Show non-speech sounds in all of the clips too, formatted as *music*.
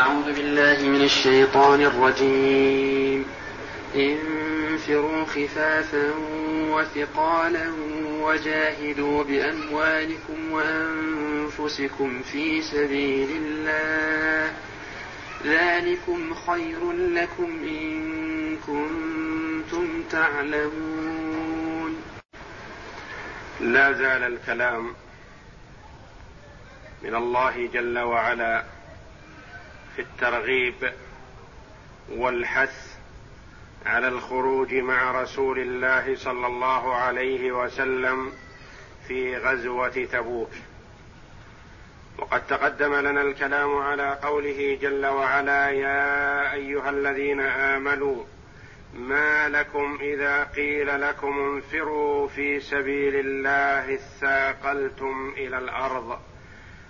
أعوذ بالله من الشيطان الرجيم. انفروا خفافا وثقالا وجاهدوا بأموالكم وأنفسكم في سبيل الله. ذلكم خير لكم إن كنتم تعلمون. لا زال الكلام من الله جل وعلا في الترغيب والحث على الخروج مع رسول الله صلى الله عليه وسلم في غزوة تبوك. وقد تقدم لنا الكلام على قوله جل وعلا يا أيها الذين آمنوا ما لكم إذا قيل لكم انفروا في سبيل الله اثاقلتم إلى الأرض.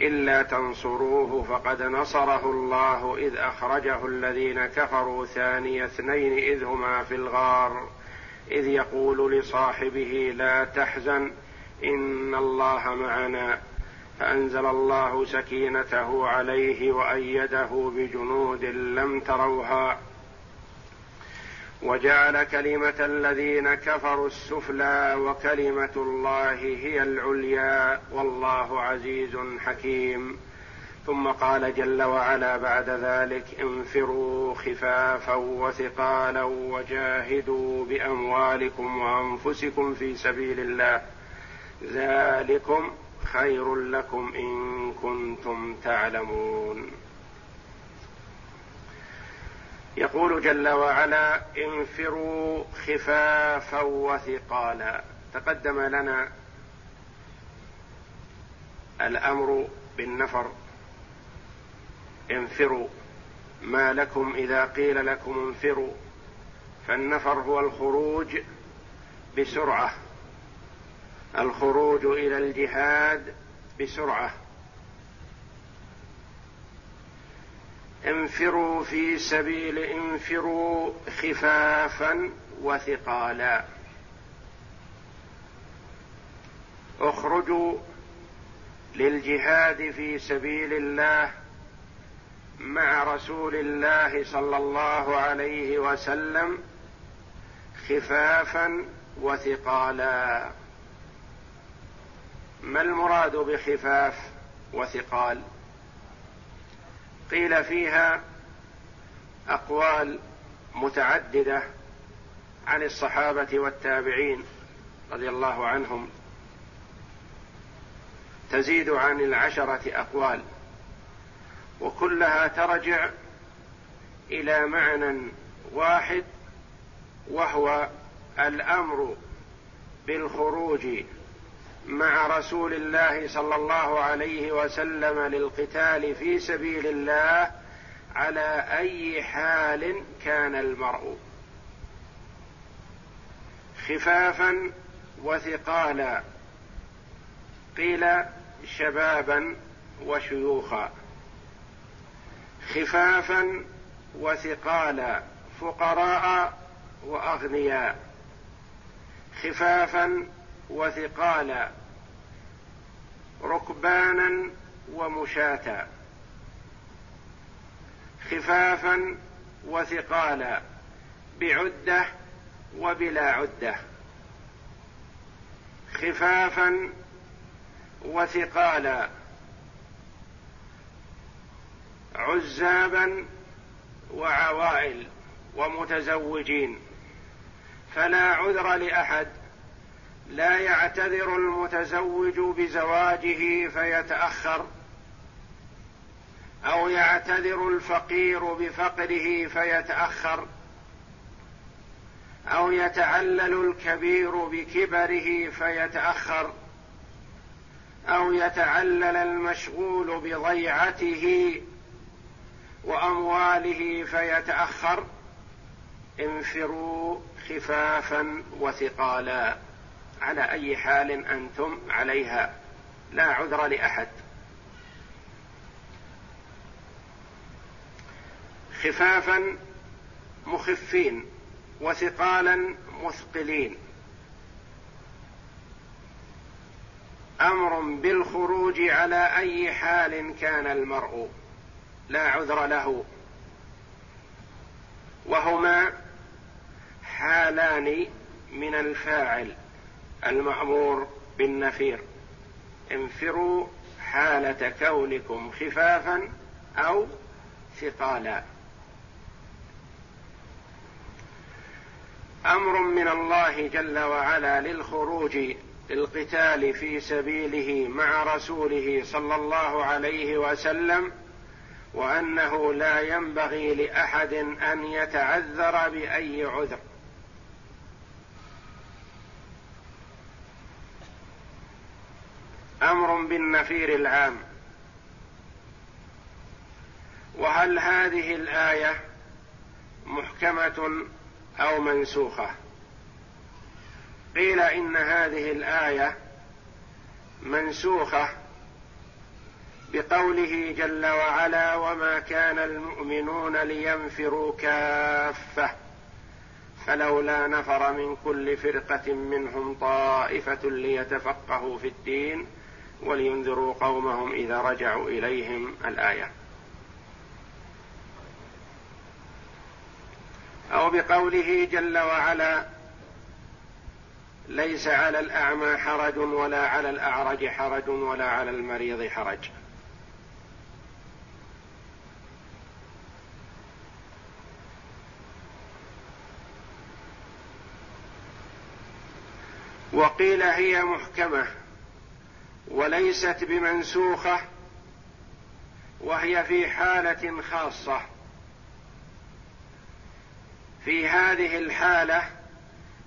إلا تنصروه فقد نصره الله إذ أخرجه الذين كفروا ثاني اثنين إذ هما في الغار إذ يقول لصاحبه لا تحزن إن الله معنا. فأنزل الله سكينته عليه وأيده بجنود لم تروها. وجعل كلمة الذين كفروا السفلى وكلمة الله هي العليا والله عزيز حكيم. ثم قال جل وعلا بعد ذلك انفروا خفافا وثقالا وجاهدوا بأموالكم وأنفسكم في سبيل الله. ذلكم خير لكم إن كنتم تعلمون. يقول جل وعلا انفروا خفافا وثقالا. تقدم لنا الأمر بالنفر. انفروا. ما لكم إذا قيل لكم انفروا. فالنفر هو الخروج بسرعة. الخروج إلى الجهاد بسرعة. انفروا في سبيل انفروا خفافا وثقالا. اخرجوا للجهاد في سبيل الله مع رسول الله صلى الله عليه وسلم خفافا وثقالا. ما المراد بخفاف وثقال؟ قيل فيها أقوال متعددة عن الصحابة والتابعين رضي الله عنهم. تزيد عن العشرة أقوال وكلها ترجع إلى معنى واحد وهو الأمر بالخروج مع رسول الله صلى الله عليه وسلم للقتال في سبيل الله على أي حال كان المرء. خفافا وثقالا. قيل شبابا وشيوخا. خفافا وثقالا. فقراء وأغنياء. خفافا وثقالا. ركبانا ومشاة خفافا وثقالا بعده وبلا عده خفافا وثقالا عزابا وعوائل ومتزوجين فلا عذر لاحد لا يعتذر المتزوج بزواجه فيتأخر أو يعتذر الفقير بفقره فيتأخر أو يتعلل الكبير بكبره فيتأخر أو يتعلل المشغول بضيعته وأمواله فيتأخر. انفروا خفافا وثقالا. على أي حال أنتم عليها. لا عذر لأحد. خفافا مخفين وثقالا مثقلين. أمر بالخروج على أي حال كان المرء. لا عذر له. وهما حالان من الفاعل. المأمور بالنفير. انفروا حالة كونكم خفافا أو ثقالا. أمر من الله جل وعلا للخروج للقتال في سبيله مع رسوله صلى الله عليه وسلم وأنه لا ينبغي لأحد أن يتعذر بأي عذر. أمر بالنفير العام. وهل هذه الآية محكمة أو منسوخة؟ قيل إن هذه الآية منسوخة بقوله جل وعلا وما كان المؤمنون لينفروا كافة فلولا نفر من كل فرقة منهم طائفة ليتفقهوا في الدين ولينذروا قومهم إذا رجعوا إليهم الآية. أو بقوله جل وعلا ليس على الأعمى حرج ولا على الأعرج حرج ولا على المريض حرج. وقيل هي محكمة. وليست بمنسوخة وهي في حالة خاصة. في هذه الحالة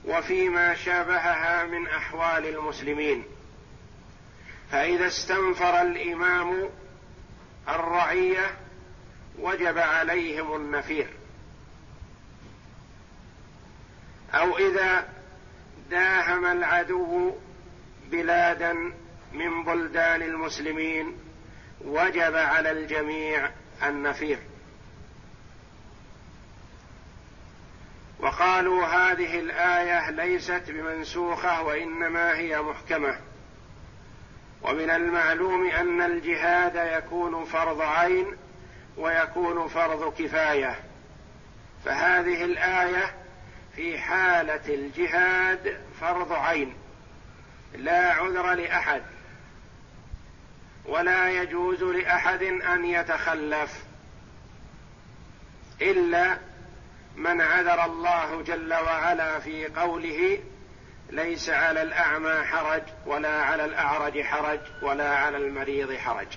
وفيما شابهها من أحوال المسلمين فإذا استنفر الإمام الرعية وجب عليهم النفير. أو إذا داهم العدو بلادا من بلدان المسلمين وجب على الجميع النفير. وقالوا هذه الآية ليست بمنسوخة وإنما هي محكمة. ومن المعلوم أن الجهاد يكون فرض عين ويكون فرض كفاية. فهذه الآية في حالة الجهاد فرض عين. لا عذر لأحد. ولا يجوز لأحد أن يتخلف إلا من عذر الله جل وعلا في قوله ليس على الأعمى حرج ولا على الأعرج حرج ولا على المريض حرج.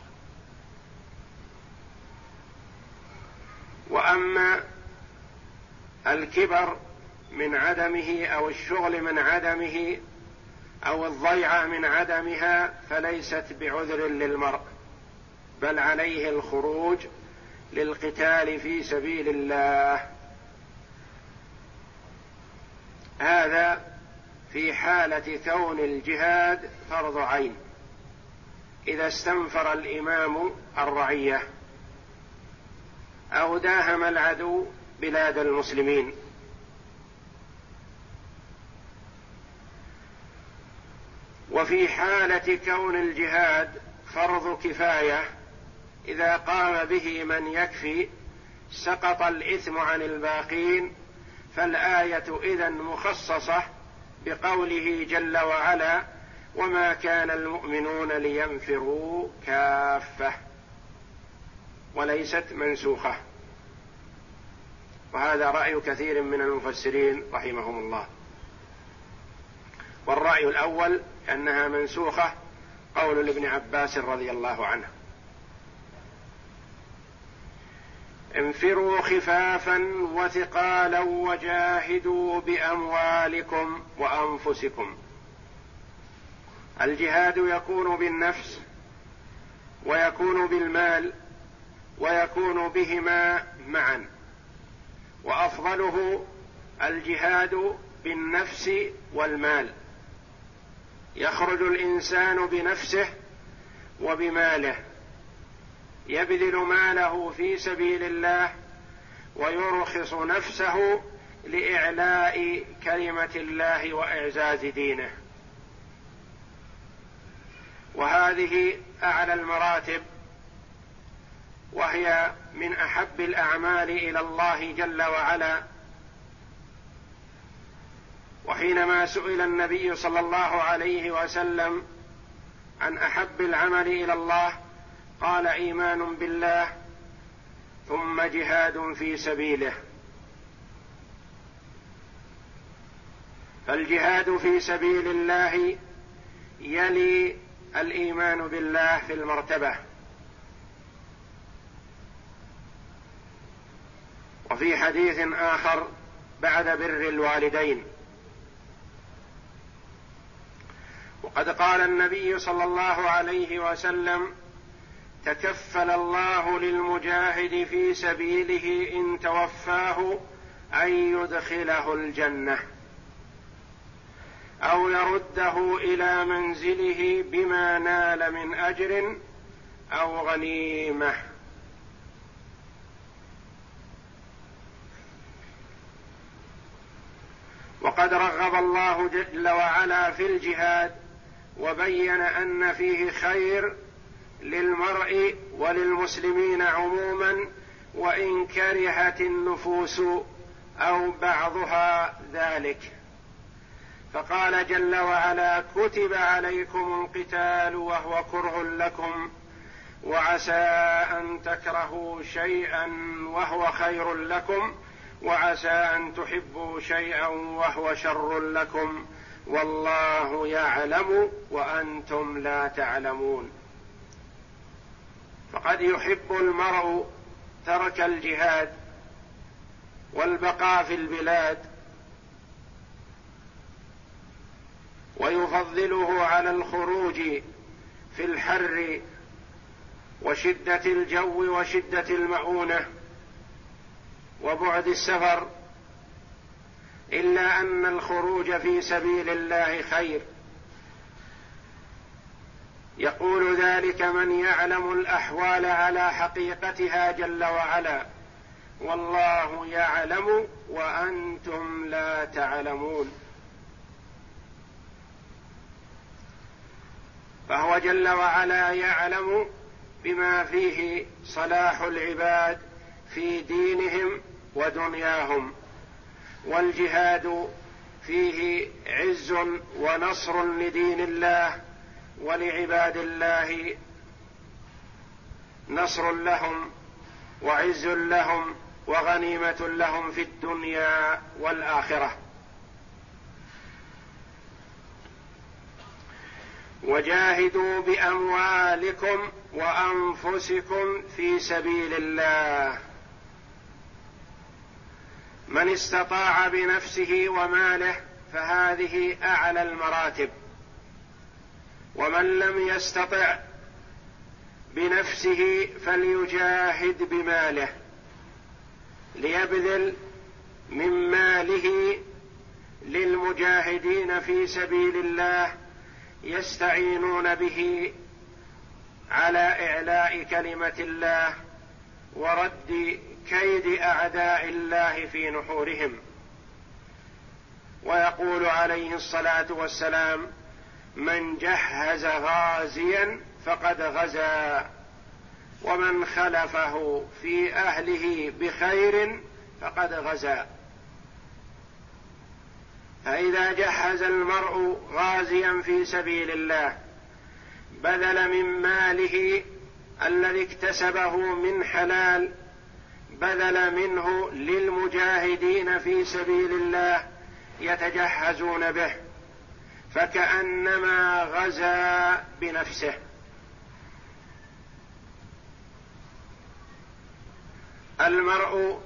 وأما الكبر من عدمه أو الشغل من عدمه أو الضيعه من عدمها فليست بعذر للمرء بل عليه الخروج للقتال في سبيل الله. هذا في حالة كون الجهاد فرض عين إذا استنفر الإمام الرعية أو داهم العدو بلاد المسلمين. وفي حالة كون الجهاد فرض كفاية إذا قام به من يكفي سقط الإثم عن الباقين فالآية اذا مخصصة بقوله جل وعلا وما كان المؤمنون لينفروا كافة وليست منسوخة. وهذا رأي كثير من المفسرين رحمهم الله. والرأي الأول أنها منسوخة قول لابن عباس رضي الله عنه. انفروا خفافا وثقالا وجاهدوا بأموالكم وأنفسكم. الجهاد يكون بالنفس ويكون بالمال ويكون بهما معا. وأفضله الجهاد بالنفس والمال. يخرج الإنسان بنفسه وبماله يبذل ماله في سبيل الله ويرخص نفسه لإعلاء كلمة الله وإعزاز دينه. وهذه أعلى المراتب وهي من أحب الأعمال إلى الله جل وعلا. وحينما سئل النبي صلى الله عليه وسلم عن أحب العمل إلى الله قال إيمان بالله ثم جهاد في سبيله. فالجهاد في سبيل الله يلي الإيمان بالله في المرتبة. وفي حديث آخر بعد بر الوالدين. وقد قال النبي صلى الله عليه وسلم تكفل الله للمجاهد في سبيله إن توفاه أن يدخله الجنة أو يرده إلى منزله بما نال من أجر أو غنيمة. وقد رغب الله جل وعلا في الجهاد وبين أن فيه خير للمرء وللمسلمين عموما وإن كرهت النفوس أو بعضها ذلك. فقال جل وعلا كتب عليكم القتال وهو كره لكم وعسى أن تكرهوا شيئا وهو خير لكم وعسى أن تحبوا شيئا وهو شر لكم. والله يعلم وأنتم لا تعلمون. فقد يحب المرء ترك الجهاد والبقاء في البلاد ويفضله على الخروج في الحر وشدة الجو وشدة المؤونه وبعد السفر إلا أن الخروج في سبيل الله خير. يقول ذلك من يعلم الأحوال على حقيقتها جل وعلا. والله يعلم وأنتم لا تعلمون. فهو جل وعلا يعلم بما فيه صلاح العباد في دينهم ودنياهم. والجهاد فيه عز ونصر لدين الله ولعباد الله. نصر لهم وعز لهم وغنيمة لهم في الدنيا والآخرة. وجاهدوا بأموالكم وأنفسكم في سبيل الله. من استطاع بنفسه وماله فهذه أعلى المراتب. ومن لم يستطع بنفسه فليجاهد بماله ليبذل من ماله للمجاهدين في سبيل الله يستعينون به على إعلاء كلمة الله ورد كيد أعداء الله في نحورهم. ويقول عليه الصلاة والسلام من جهز غازيا فقد غزا ومن خلفه في أهله بخير فقد غزا. فإذا جهز المرء غازيا في سبيل الله بذل من ماله الذي اكتسبه من حلال بذل منه للمجاهدين في سبيل الله يتجهزون به فكأنما غزا بنفسه. المرء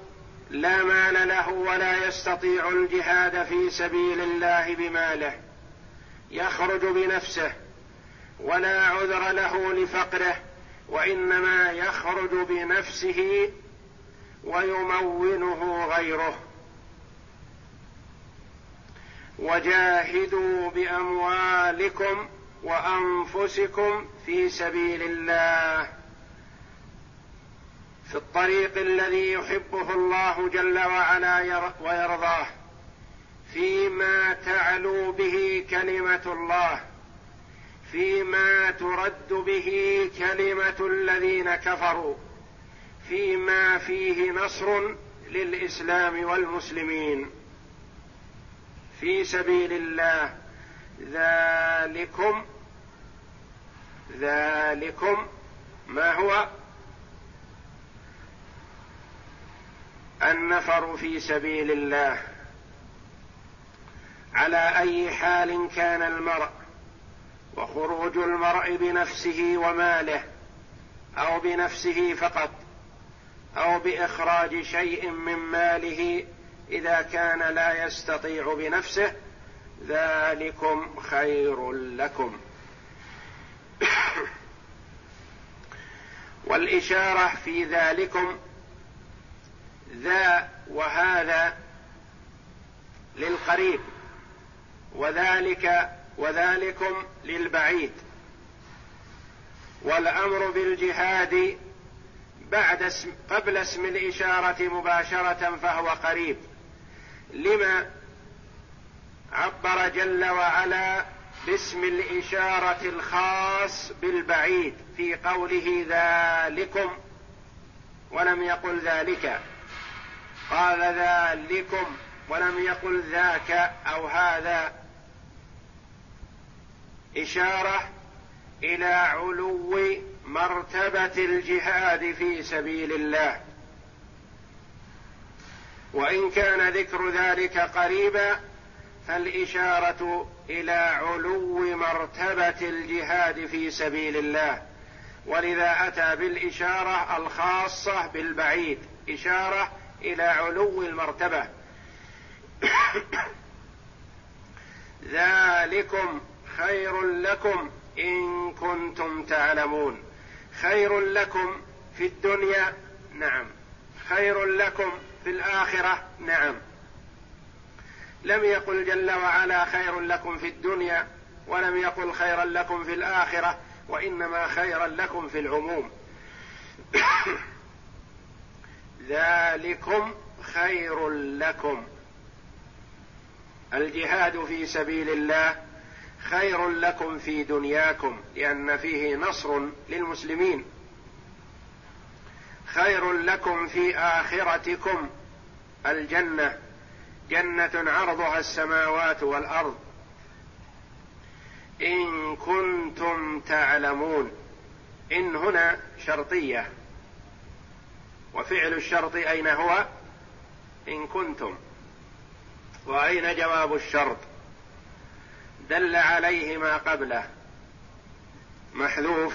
لا مال له ولا يستطيع الجهاد في سبيل الله بماله يخرج بنفسه ولا عذر له لفقره وإنما يخرج بنفسه ويمونه غيره. وجاهدوا بأموالكم وأنفسكم في سبيل الله. في الطريق الذي يحبه الله جل وعلا ويرضاه. فيما تعلو به كلمة الله. فيما ترد به كلمة الذين كفروا. فيما فيه نصر للإسلام والمسلمين. في سبيل الله. ذلكم ذلكم ما هو؟ النفر في سبيل الله. على أي حال كان المرء وخروج المرء بنفسه وماله أو بنفسه فقط أو بإخراج شيء من ماله إذا كان لا يستطيع بنفسه ذلكم خير لكم. *coughs* والإشارة في ذلكم ذا وهذا للقريب وذلك وذلكم للبعيد. والأمر بالجهاد بعد اسم قبل اسم الإشارة مباشرة فهو قريب. لما عبر جل وعلا باسم الإشارة الخاص بالبعيد في قوله ذلكم ولم يقل ذلك. قال ذلكم ولم يقل ذاك أو هذا. إشارة إلى علو مرتبة الجهاد في سبيل الله. وإن كان ذكر ذلك قريبا فالإشارة إلى علو مرتبة الجهاد في سبيل الله. ولذا أتى بالإشارة الخاصة بالبعيد. إشارة إلى علو المرتبة. *coughs* ذلكم خير لكم. إن كنتم تعلمون. خير لكم في الدنيا نعم. خير لكم في الآخرة نعم. لم يقل جل وعلا خير لكم في الدنيا ولم يقل خيرا لكم في الآخرة وإنما خيرا لكم في العموم. *coughs* ذلكم خير لكم. الجهاد في سبيل الله خير لكم في دنياكم لأن فيه نصر للمسلمين. خير لكم في آخرتكم الجنة جنة عرضها السماوات والأرض. إن كنتم تعلمون إن هنا شرطية. وفعل الشرط أين هو؟ إن كنتم. وأين جواب الشرط؟ دل عليه ما قبله. محذوف.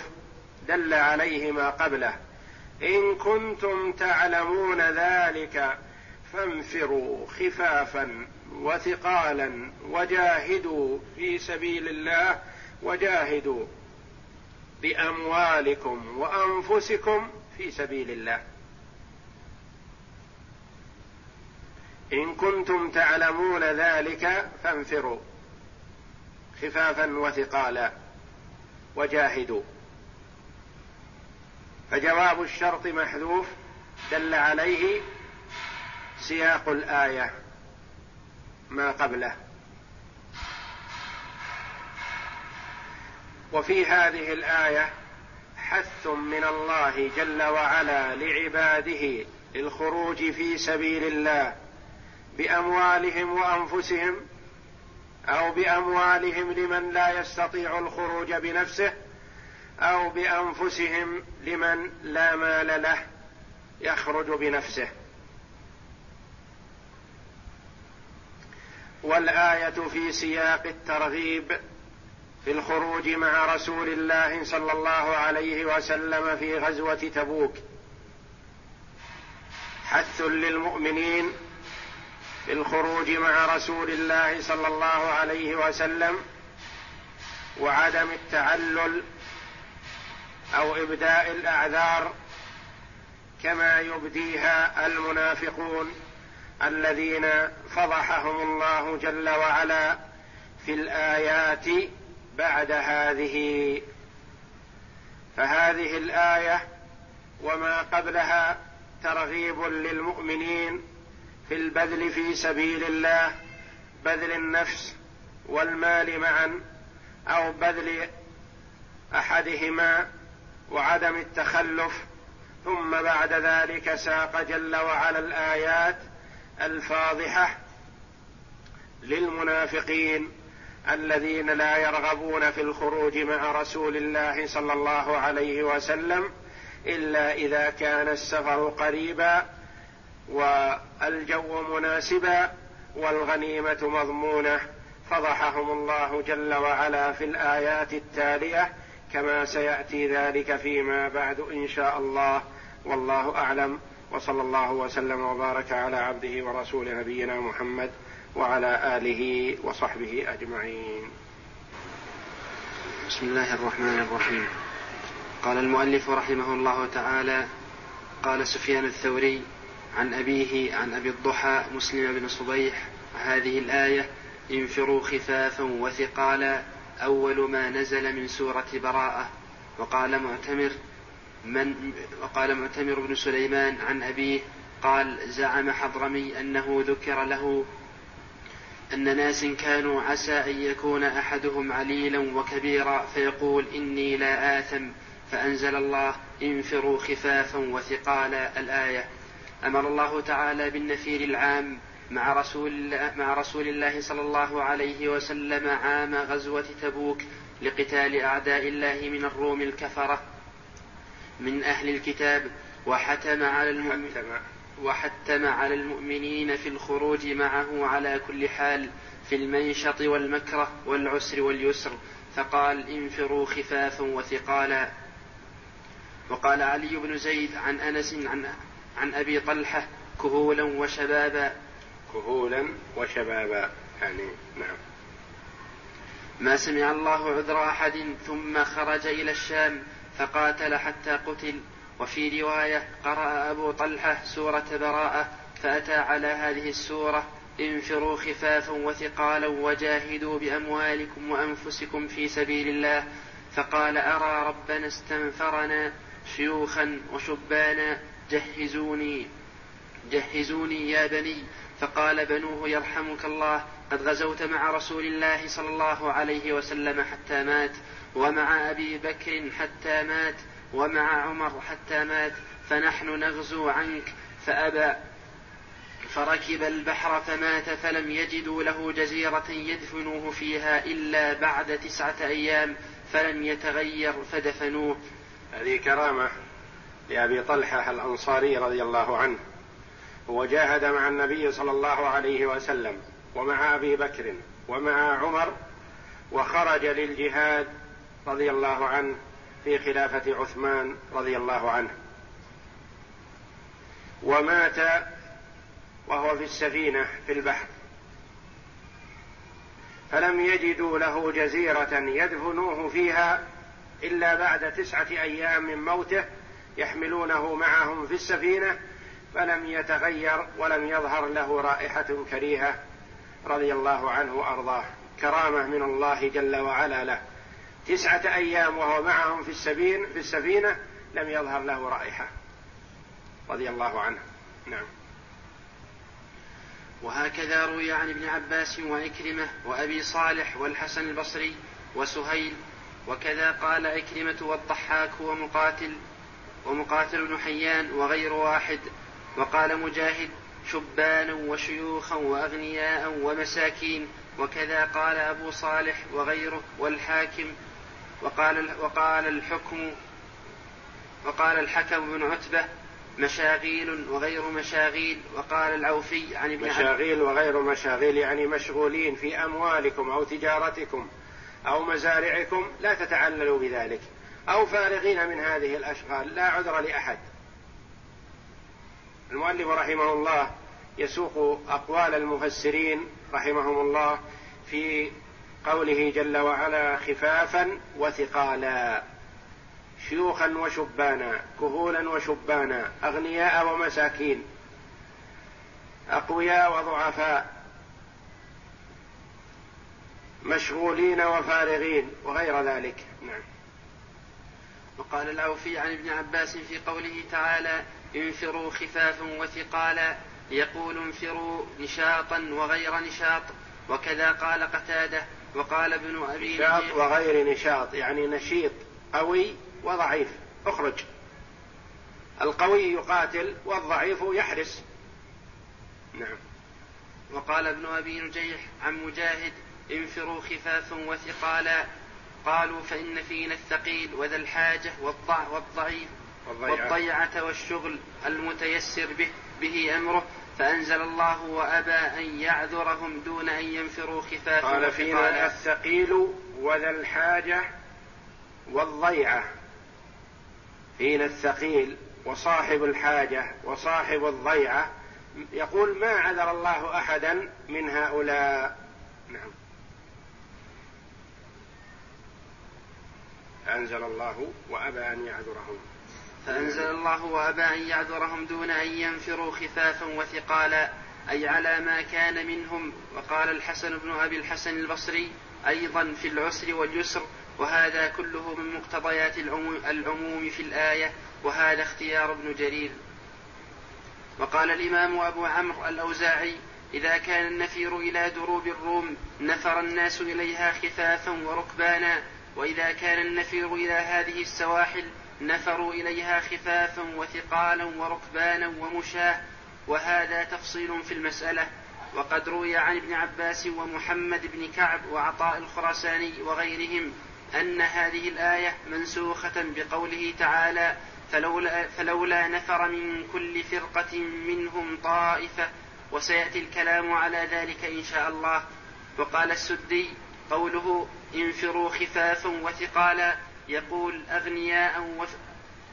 دل عليه ما قبله. إن كنتم تعلمون ذلك فانفروا خفافا وثقالا وجاهدوا في سبيل الله وجاهدوا بأموالكم وأنفسكم في سبيل الله. إن كنتم تعلمون ذلك فانفروا. خفافا وثقالا. وجاهدوا. فجواب الشرط محذوف دل عليه سياق الآية ما قبله. وفي هذه الآية حث من الله جل وعلا لعباده للخروج في سبيل الله بأموالهم وأنفسهم أو بأموالهم لمن لا يستطيع الخروج بنفسه أو بأنفسهم لمن لا مال له يخرج بنفسه. والآية في سياق الترغيب في الخروج مع رسول الله صلى الله عليه وسلم في غزوة تبوك حث للمؤمنين في الخروج مع رسول الله صلى الله عليه وسلم وعدم التعلل أو إبداء الأعذار كما يبديها المنافقون الذين فضحهم الله جل وعلا في الآيات بعد هذه. فهذه الآية وما قبلها ترغيب للمؤمنين في البذل في سبيل الله بذل النفس والمال معا أو بذل أحدهما وعدم التخلف. ثم بعد ذلك ساق جل وعلا الآيات الفاضحة للمنافقين الذين لا يرغبون في الخروج مع رسول الله صلى الله عليه وسلم إلا إذا كان السفر قريبا والجو مناسبا والغنيمة مضمونة فضحهم الله جل وعلا في الآيات التالية كما سيأتي ذلك فيما بعد إن شاء الله. والله أعلم. وصلى الله وسلم وبارك على عبده ورسول نبينا محمد وعلى آله وصحبه أجمعين. بسم الله الرحمن الرحيم. قال المؤلف رحمه الله تعالى قال سفيان الثوري عن أبيه عن أبي الضحى مسلم بن صبيح هذه الآية انفروا خفافا وثقالا أول ما نزل من سورة براءة. وقال معتمر من وقال معتمر بن سليمان عن أبيه قال زعم حضرمي أنه ذكر له أن ناس كانوا عسى أن يكون أحدهم عليلا وكبيرا فيقول إني لا آثم فأنزل الله انفروا خفافا وثقالا. الآية أمر الله تعالى بالنفير العام مع رسول الله مع رسول الله صلى الله عليه وسلم عام غزوة تبوك لقتال أعداء الله من الروم الكفرة من أهل الكتاب وحتم على المؤمن وحتم على المؤمنين في الخروج معه على كل حال في المنشط والمكره والعسر واليسر فقال انفروا خفافا وثقالا. وقال علي بن زيد عن أنس عن عن أبي طلحة كهولا وشبابا. كهولا وشبابا. يعني نعم. ما سمع الله عذر أحد ثم خرج إلى الشام فقاتل حتى قتل. وفي رواية قرأ أبو طلحة سورة براءة فأتى على هذه السورة انفروا خفافا وثقالا وجاهدوا بأموالكم وأنفسكم في سبيل الله. فقال أرى ربنا استنفرنا؟ شيوخا وشبانا جهزوني جهزوني يا بني. فقال بنوه يرحمك الله قد غزوت مع رسول الله صلى الله عليه وسلم حتى مات ومع أبي بكر حتى مات ومع عمر حتى مات فنحن نغزو عنك. فأبى فركب البحر فمات فلم يجدوا له جزيرة يدفنوه فيها إلا بعد تسعة أيام فلم يتغير فدفنوه. هذه كرامة لأبي طلحة الأنصاري رضي الله عنه. هو جاهد مع النبي صلى الله عليه وسلم ومع أبي بكر ومع عمر وخرج للجهاد رضي الله عنه في خلافة عثمان رضي الله عنه. ومات وهو في السفينة في البحر. فلم يجدوا له جزيرة يدفنوه فيها إلا بعد تسعة أيام من موته يحملونه معهم في السفينة فلم يتغير ولم يظهر له رائحة كريهة رضي الله عنه وأرضاه. كرامة من الله جل وعلا له. تسعة أيام وهو معهم في السفينة في السفينة لم يظهر له رائحة رضي الله عنه. نعم. وهكذا روي عن ابن عباس وإكرمة وأبي صالح والحسن البصري وسهيل وكذا قال إكرمة والضحاك ومقاتل ومقاتل بن حيان وغير واحد. وقال مجاهد شبانا وشيوخا وأغنياء ومساكين. وكذا قال أبو صالح وغيره والحاكم. وقال وقال الحكم وقال الحكم بن عتبة مشاغيل وغير مشاغيل. وقال العوفي عن ابن مشاغيل وغير مشاغيل يعني مشغولين في أموالكم أو تجارتكم. أو مزارعكم لا تتعللوا بذلك أو فارغين من هذه الأشغال لا عذر لأحد. المؤلف رحمه الله يسوق أقوال المفسرين رحمهم الله في قوله جل وعلا خفافا وثقالا شيوخا وشبانا كهولا وشبانا أغنياء ومساكين أقوياء وضعفاء. مشغولين وفارغين وغير ذلك. نعم. وقال الأوفي عن ابن عباس في قوله تعالى انفروا خفافا وثقالا. يقول انفروا نشاطا وغير نشاط. وكذا قال قتادة. وقال ابن أبي نشاط وغير نشاط يعني نشيط قوي وضعيف. اخرج. القوي يقاتل والضعيف يحرس. نعم. وقال ابن أبي نجيح عن مجاهد انفروا خفافا وثقالا. قالوا فإن فينا الثقيل وذا الحاجة والضع والضعيف والضيعة. والشغل المتيسر به به أمره. فأنزل الله وأبى أن يعذرهم دون أن ينفروا خفافا قال فينا الثقيل وذا الحاجة والضيعة. فينا الثقيل وصاحب الحاجة وصاحب الضيعة. يقول ما عذر الله أحدا من هؤلاء؟ نعم. فأنزل الله وأبى أن يعذرهم. فأنزل الله وأبى أن يعذرهم دون أن ينفروا خفافا وثقالا أي على ما كان منهم. وقال الحسن بن أبي الحسن البصري أيضا في العسر واليسر وهذا كله من مقتضيات العموم في الآية وهذا اختيار ابن جرير. وقال الإمام أبو عمرو الأوزاعي إذا كان النفير إلى دروب الروم نفر الناس إليها خفافا وركبانا وإذا كان النفير إلى هذه السواحل نفروا إليها خفافا وثقالا وركبانا ومشاة وهذا تفصيل في المسألة. وقد روي عن ابن عباس ومحمد بن كعب وعطاء الخراساني وغيرهم أن هذه الآية منسوخة بقوله تعالى فلولا, فلولا نفر من كل فرقة منهم طائفة وسيأتي الكلام على ذلك إن شاء الله. وقال السدي قوله انفروا خفافا وثقالا يقول أغنياء وف...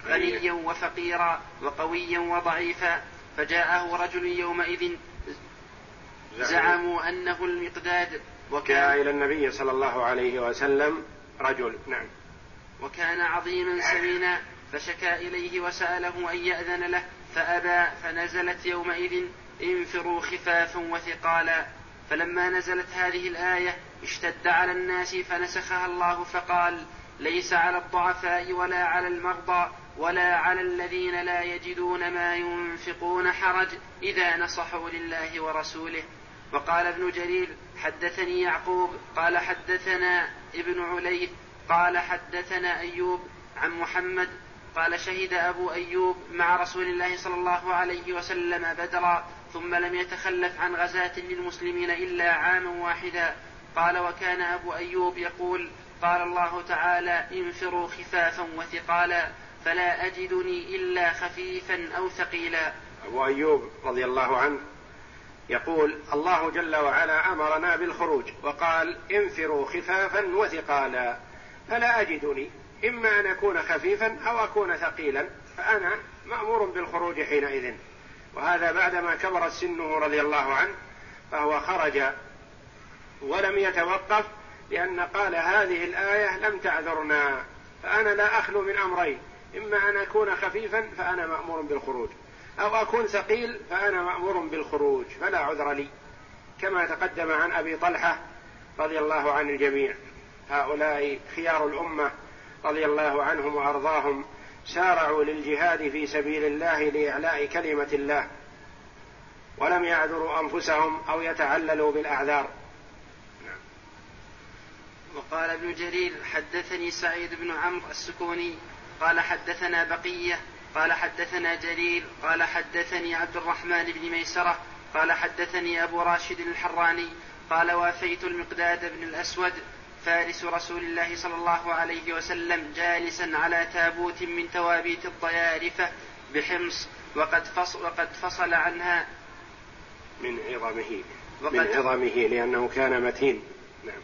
غنيا وفقيرا وقويا وضعيفا. فجاءه رجل يومئذ زعموا أنه المقداد. وكان إلى النبي صلى الله عليه وسلم رجل نعم. وكان عظيما سمينا فشكا إليه وسأله أن يأذن له فأبى فنزلت يومئذ انفروا خفافا وثقالا. فلما نزلت هذه الآية اشتد على الناس فنسخها الله فقال ليس على الضعفاء ولا على المرضى ولا على الذين لا يجدون ما ينفقون حرج إذا نصحوا لله ورسوله. وقال ابن جرير حدثني يعقوب قال حدثنا ابن عليث قال حدثنا أيوب عن محمد قال شهد أبو أيوب مع رسول الله صلى الله عليه وسلم بدرا ثم لم يتخلف عن غزاة للمسلمين إلا عاما واحدا. قال وكان أبو أيوب يقول قال الله تعالى انفروا خفافا وثقالا فلا أجدني إلا خفيفا أو ثقيلا. أبو أيوب رضي الله عنه يقول الله جل وعلا أمرنا بالخروج وقال انفروا خفافا وثقالا فلا أجدني إما أن أكون خفيفا أو أكون ثقيلا فأنا مأمور بالخروج حينئذ. وهذا بعدما كبرت سنه رضي الله عنه فهو خرج ولم يتوقف لأن قال هذه الآية لم تعذرنا فأنا لا أخلو من أمرين إما أن أكون خفيفا فأنا مأمور بالخروج أو أكون ثقيل فأنا مأمور بالخروج فلا عذر لي. كما تقدم عن أبي طلحة رضي الله عن الجميع هؤلاء خيار الأمة رضي الله عنهم وأرضاهم. سارعوا للجهاد في سبيل الله لإعلاء كلمة الله ولم يعذروا أنفسهم أو يتعللوا بالأعذار. وقال ابن جرير حدثني سعيد بن عمرو السكوني قال حدثنا بقية قال حدثنا جرير قال حدثني عبد الرحمن بن ميسرة قال حدثني أبو راشد الحراني قال وافيت المقداد بن الأسود فارس رسول الله صلى الله عليه وسلم جالسا على تابوت من توابيت الضيارفة بحمص وقد فصل, وقد فصل عنها من عظمه من عظمه لأنه كان متين. نعم.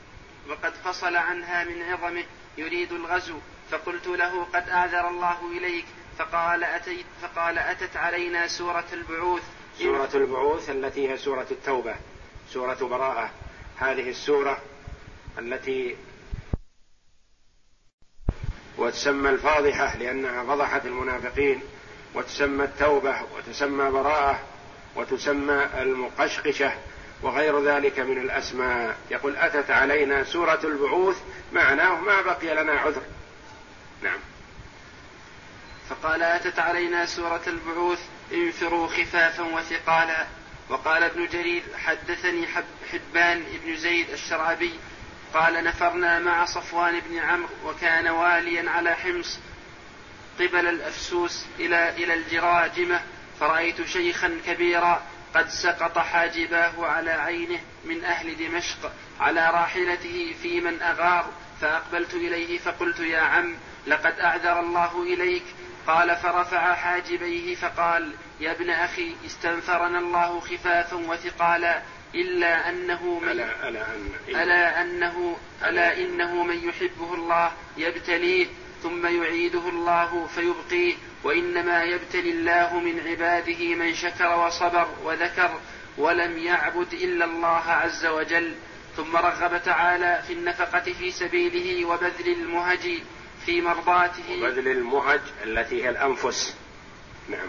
وقد فصل عنها من عظمه يريد الغزو. فقلت له قد أعذر الله إليك. فقال أتيت فقال أتت علينا سورة البعوث. سورة البعوث التي هي سورة التوبة سورة براءة. هذه السورة التي وتسمى الفاضحة لأنها فضحت المنافقين وتسمى التوبة وتسمى براءة وتسمى المقشقشة وغير ذلك من الأسماء. يقول أتت علينا سورة البعوث معناه ما بقي لنا عذر. نعم. فقال أتت علينا سورة البعوث انفروا خفافا وثقالا. وقال ابن جرير حدثني حب حبان بن زيد الشرعبي قال نفرنا مع صفوان بن عمرو وكان واليا على حمص قبل الأفسوس إلى إلى الجراجمة فرأيت شيخا كبيرا قد سقط حاجباه على عينه من أهل دمشق على راحلته في من أغار فأقبلت إليه فقلت يا عم لقد أعذر الله إليك. قال فرفع حاجبيه فقال يا ابن أخي استنفرنا الله خفافا وثقالا. إلا أنه من ألا, ألا, أن ألا أنه ألا إنه من يحبه الله يبتليه ثم يعيده الله فيبقيه وإنما يبتلي الله من عباده من شكر وصبر وذكر ولم يعبد إلا الله عز وجل. ثم رغب تعالى في النفقة في سبيله وبذل المهج في مرضاته. وبذل المهج التي هي الأنفس. نعم.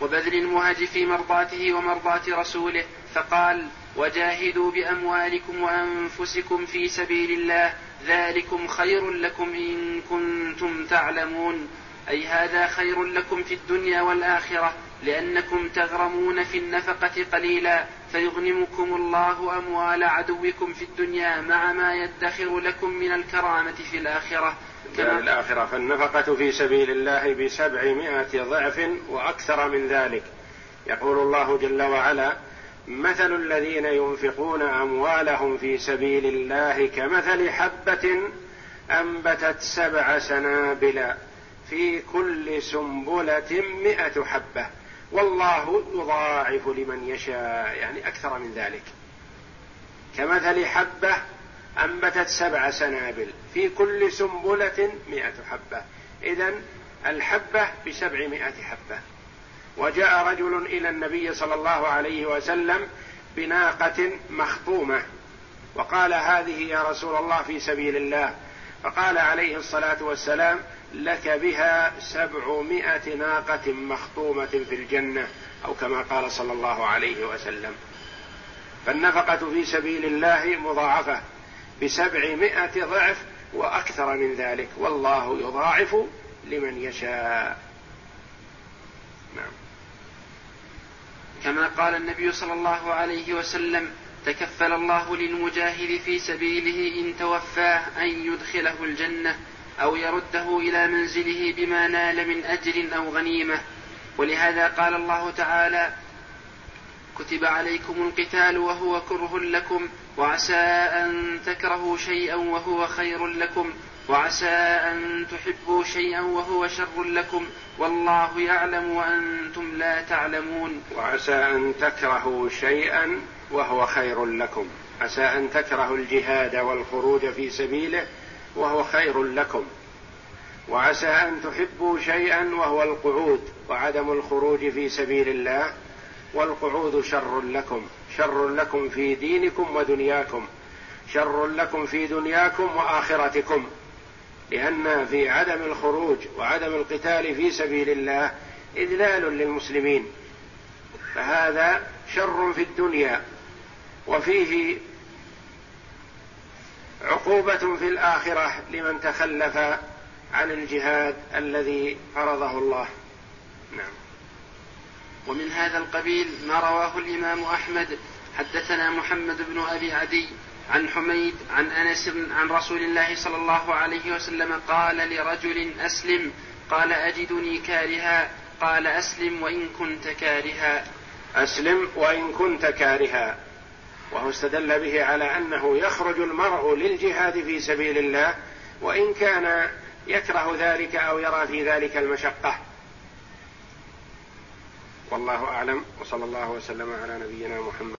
وبذل المهج في مرضاته ومرضاة رسوله فقال وجاهدوا بأموالكم وأنفسكم في سبيل الله ذلكم خير لكم إن كنتم تعلمون. أي هذا خير لكم في الدنيا والآخرة لأنكم تغرمون في النفقة قليلا فيغنمكم الله أموال عدوكم في الدنيا مع ما يدخر لكم من الكرامة في الآخرة. كما الآخرة. فالنفقة في سبيل الله بسبعمائة ضعف وأكثر من ذلك. يقول الله جل وعلا مثل الذين ينفقون أموالهم في سبيل الله كمثل حبة أنبتت سبع سنابل في كل سنبلة مائة حبة. والله يضاعف لمن يشاء. يعني أكثر من ذلك. كمثل حبة أنبتت سبع سنابل في كل سنبلة مائه حبة. اذا الحبة بسبعمائه حبة. وجاء رجل إلى النبي صلى الله عليه وسلم بناقة مخطومة. وقال هذه يا رسول الله في سبيل الله. فقال عليه الصلاة والسلام لك بها سبعمائه ناقة مخطومة في الجنة أو كما قال صلى الله عليه وسلم. فالنفقة في سبيل الله مضاعفة. بسبعمائة ضعف وأكثر من ذلك. والله يضاعف لمن يشاء. نعم. كما قال النبي صلى الله عليه وسلم تكفل الله للمجاهد في سبيله إن توفاه أن يدخله الجنة أو يرده إلى منزله بما نال من أجر أو غنيمة. ولهذا قال الله تعالى كتب عليكم القتال وهو كره لكم وعسى أن تكرهوا شيئا وهو خير لكم وعسى أن تحبوا شيئا وهو شر لكم والله يعلم وأنتم لا تعلمون. وعسى أن تكرهوا شيئا وهو خير لكم عسى أن تكرهوا الجهاد والخروج في سبيله وهو خير لكم وعسى أن تحبوا شيئا وهو القعود وعدم الخروج في سبيل الله والقعود شر لكم. شر لكم في دينكم ودنياكم. شر لكم في دنياكم وآخرتكم. لأن في عدم الخروج وعدم القتال في سبيل الله إذلال للمسلمين. فهذا شر في الدنيا. وفيه عقوبة في الآخرة لمن تخلف عن الجهاد الذي فرضه الله. نعم. ومن هذا القبيل ما رواه الإمام أحمد. حدثنا محمد بن أبي عدي عن حميد عن أنس عن رسول الله صلى الله عليه وسلم قال لرجل أسلم قال أجدني كارها قال أسلم وإن كنت كارها. أسلم وإن كنت كارها. وهو استدل به على أنه يخرج المرء للجهاد في سبيل الله وإن كان يكره ذلك أو يرى في ذلك المشقة. والله أعلم وصلى الله وسلم على نبينا محمد.